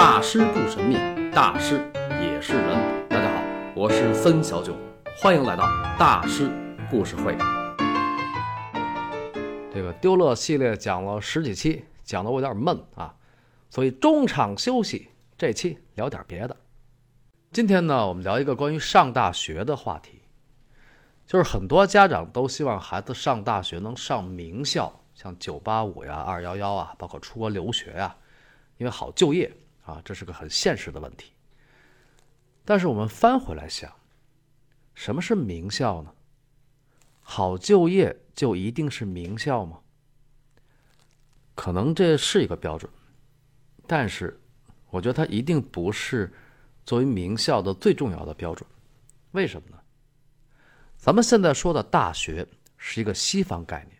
大师不神秘，大师也是人。大家好，我是森小九，欢迎来到大师故事会。这个丢乐系列讲了十几期，讲的我有点闷啊，所以中场休息，这期聊点别的。今天呢，我们聊一个关于上大学的话题，就是很多家长都希望孩子上大学能上名校，像九八五呀、二幺幺啊，包括出国留学呀，因为好就业啊，这是个很现实的问题。但是我们翻回来想，什么是名校呢？好就业就一定是名校吗？可能这是一个标准，但是我觉得它一定不是。作为名校的最重要的标准，为什么呢？咱们现在说的大学是一个西方概念，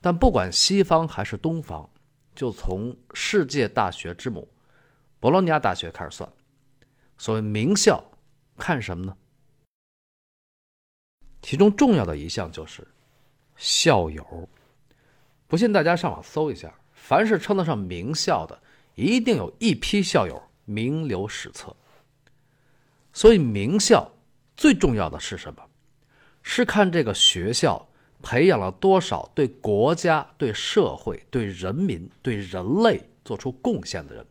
但不管西方还是东方，就从世界大学之母博洛尼亚大学开始算，所谓名校，看什么呢？其中重要的一项就是校友。不信大家上网搜一下，凡是称得上名校的，一定有一批校友名留史册。所以，名校最重要的是什么？是看这个学校培养了多少对国家、对社会、对人民、对人类做出贡献的人，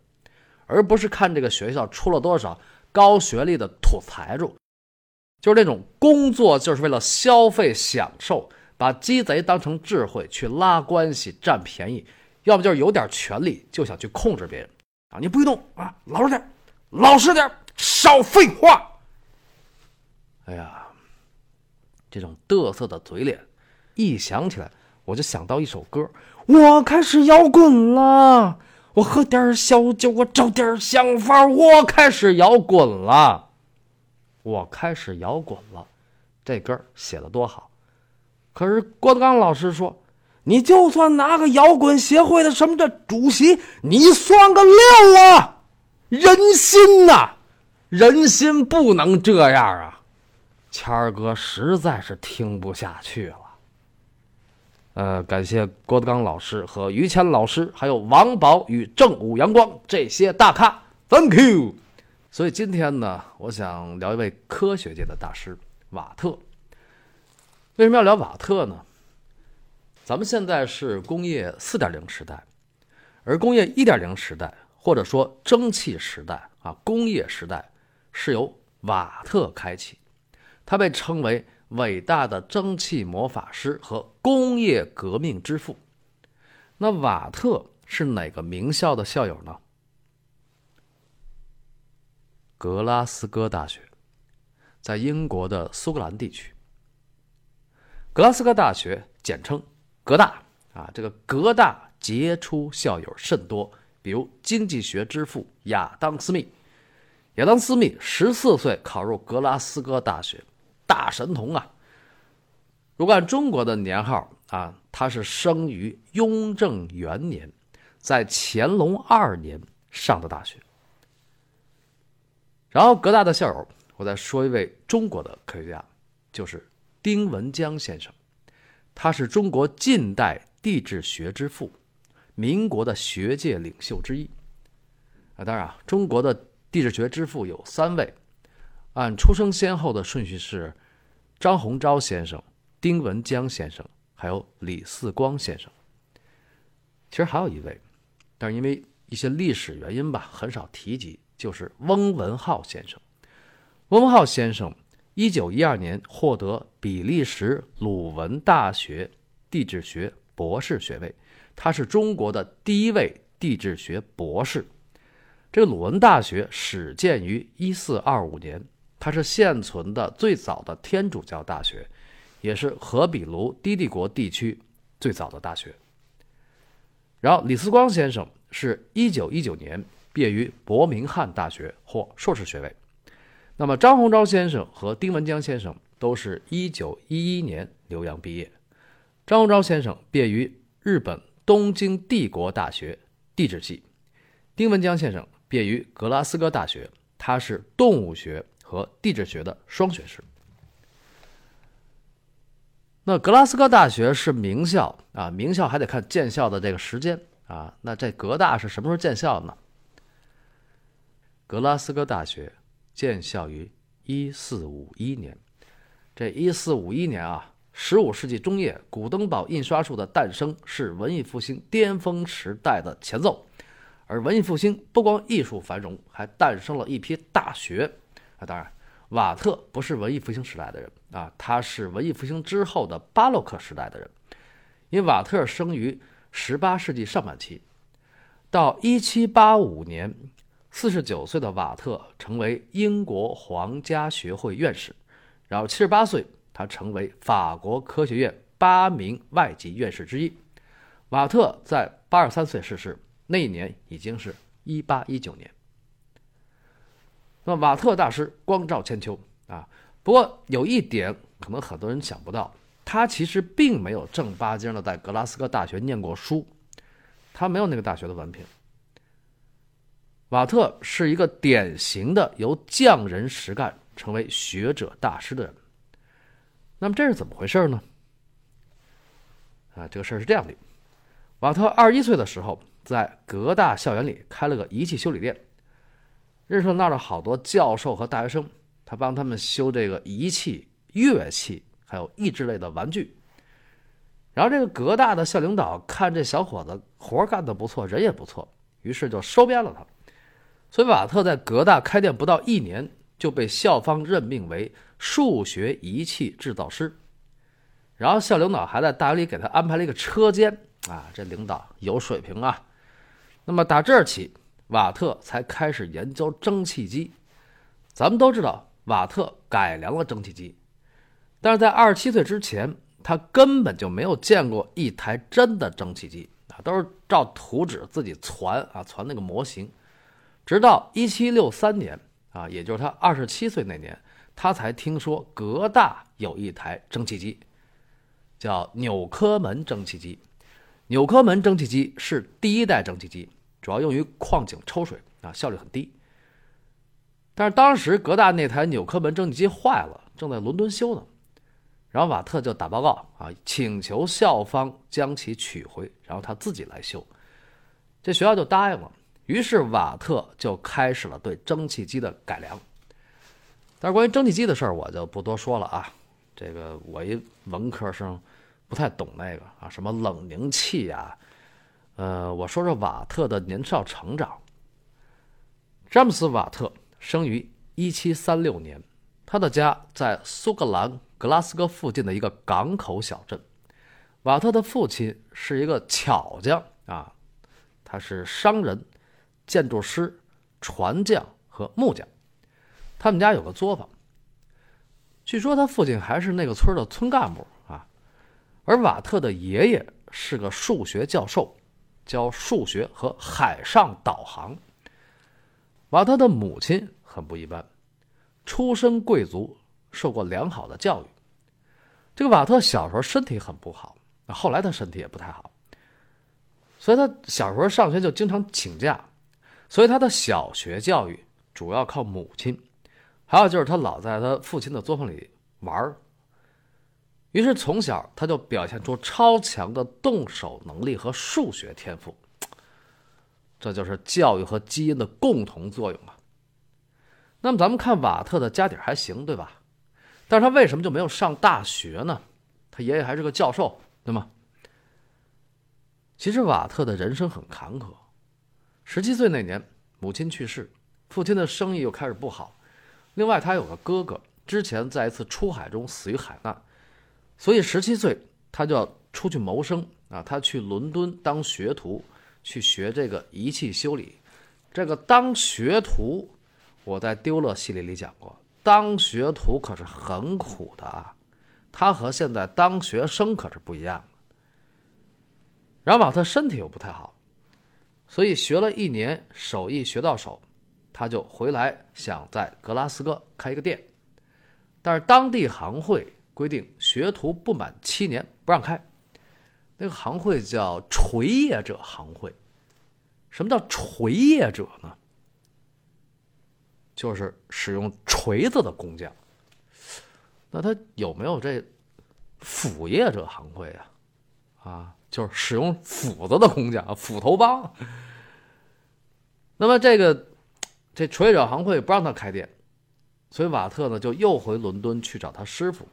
而不是看这个学校出了多少高学历的土财主，就是那种工作就是为了消费享受，把鸡贼当成智慧去拉关系占便宜，要不就是有点权力就想去控制别人啊！你不许动啊，老实点，老实点。少废话！哎呀，这种嘚瑟的嘴脸，一想起来我就想到一首歌。我开始摇滚了，我喝点小酒，我找点想法，我开始摇滚了，我开始摇滚了。这歌写的多好！可是郭德纲老师说，你就算拿个摇滚协会的什么的主席，你算个六啊！人心呐！人心不能这样啊！谦儿哥实在是听不下去了。呃，感谢郭德纲老师和于谦老师，还有王宝与正午阳光这些大咖，Thank you。所以今天呢，我想聊一位科学界的大师瓦特。为什么要聊瓦特呢？咱们现在是工业四点零时代，而工业一点零时代，或者说蒸汽时代啊，工业时代。是由瓦特开启，他被称为伟大的蒸汽魔法师和工业革命之父。那瓦特是哪个名校的校友呢？格拉斯哥大学，在英国的苏格兰地区。格拉斯哥大学简称格大啊，这个格大杰出校友甚多，比如经济学之父亚当·斯密。亚当·斯密十四岁考入格拉斯哥大学，大神童啊！如果按中国的年号啊，他是生于雍正元年，在乾隆二年上的大学。然后，格大的校友，我再说一位中国的科学家，就是丁文江先生，他是中国近代地质学之父，民国的学界领袖之一。啊，当然啊，中国的。地质学之父有三位，按出生先后的顺序是张鸿钊先生、丁文江先生，还有李四光先生。其实还有一位，但是因为一些历史原因吧，很少提及，就是翁文浩先生。翁文浩先生一九一二年获得比利时鲁文大学地质学博士学位，他是中国的第一位地质学博士。这个鲁文大学始建于一四二五年，它是现存的最早的天主教大学，也是荷比卢低地国地区最早的大学。然后李思光先生是一九一九年毕业于伯明翰大学，获硕士学位。那么张鸿钊先生和丁文江先生都是一九一一年留洋毕业。张鸿钊先生毕业于日本东京帝国大学地质系，丁文江先生。毕业于格拉斯哥大学，他是动物学和地质学的双学士。那格拉斯哥大学是名校啊，名校还得看建校的这个时间啊。那这格大是什么时候建校呢？格拉斯哥大学建校于一四五一年。这一四五一年啊，十五世纪中叶，古登堡印刷术的诞生是文艺复兴巅峰时代的前奏。而文艺复兴不光艺术繁荣，还诞生了一批大学。啊，当然，瓦特不是文艺复兴时代的人啊，他是文艺复兴之后的巴洛克时代的人。因为瓦特生于十八世纪上半期，到一七八五年，四十九岁的瓦特成为英国皇家学会院士，然后七十八岁，他成为法国科学院八名外籍院士之一。瓦特在八十三岁逝世，那一年已经是一八一九年。那瓦特大师光照千秋啊，不过有一点可能很多人想不到。他其实并没有正八经的在格拉斯哥大学念过书，他没有那个大学的文凭。瓦特是一个典型的由匠人实干成为学者大师的人。那么这是怎么回事呢？啊，这个事儿是这样的：瓦特二十一岁的时候，在格大校园里开了个仪器修理店，认识了那儿的好多教授和大学生，他帮他们修这个仪器、乐器。还有益智类的玩具，然后这个格大的校领导看这小伙子活干得不错，人也不错，于是就收编了他。所以瓦特在格大开店不到一年，就被校方任命为数学仪器制造师。然后校领导还在大学里给他安排了一个车间啊，这领导有水平啊。那么打这儿起，瓦特才开始研究蒸汽机。咱们都知道，瓦特改良了蒸汽机。但是在二十七岁之前，他根本就没有见过一台真的蒸汽机啊，都是照图纸自己攒啊，攒那个模型。直到一七六三年啊，也就是他二十七岁那年，他才听说格大有一台蒸汽机，叫纽科门蒸汽机。纽科门蒸汽机是第一代蒸汽机，主要用于矿井抽水啊，效率很低。但是当时格大那台纽科门蒸汽机坏了，正在伦敦修呢。然后瓦特就打报告啊，请求校方将其取回，然后他自己来修。这学校就答应了。于是瓦特就开始了对蒸汽机的改良。但是关于蒸汽机的事儿，我就不多说了啊。这个我一文科生，不太懂那个啊，什么冷凝器呀。呃，我说说瓦特的年少成长。詹姆斯·瓦特生于一七三六年，他的家在苏格兰。格拉斯哥附近的一个港口小镇，瓦特的父亲是一个巧匠啊，他是商人、建筑师、船匠和木匠。他们家有个作坊。据说他父亲还是那个村的村干部啊，而瓦特的爷爷是个数学教授，教数学和海上导航。瓦特的母亲很不一般，出身贵族。受过良好的教育，这个瓦特小时候身体很不好，后来他身体也不太好，所以他小时候上学就经常请假，所以他的小学教育主要靠母亲，还有就是他老在他父亲的作坊里玩，于是从小他就表现出超强的动手能力和数学天赋，这就是教育和基因的共同作用啊。那么咱们看瓦特的家底还行，对吧？但是他为什么就没有上大学呢？他爷爷还是个教授，对吗？其实瓦特的人生很坎坷。十七岁那年，母亲去世，父亲的生意又开始不好。另外，他有个哥哥，之前在一次出海中死于海难，所以十七岁他就要出去谋生啊。他去伦敦当学徒，去学这个仪器修理。这个当学徒，我在丢勒系列里讲过。当学徒可是很苦的啊，他和现在当学生可是不一样的。然后瓦特身体又不太好，所以学了一年手艺学到手，他就回来想在格拉斯哥开一个店，但是当地行会规定学徒不满七年不让开。那个行会叫锤业者行会。什么叫锤业者呢？就是使用锤子的工匠，那他有没有这斧业者行会啊？啊，就是使用斧子的工匠，斧头帮。那么这个这锤者行会不让他开店，所以瓦特呢就又回伦敦去找他师傅。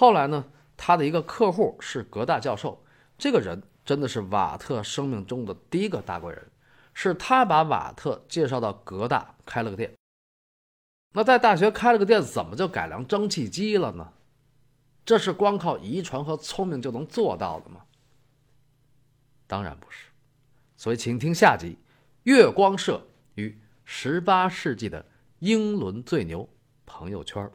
后来呢，他的一个客户是格大教授，这个人真的是瓦特生命中的第一个大贵人，是他把瓦特介绍到格大开了个店。那在大学开了个店，怎么就改良蒸汽机了呢？这是光靠遗传和聪明就能做到的吗？当然不是。所以，请听下集：月光社与十八世纪的英伦最牛朋友圈。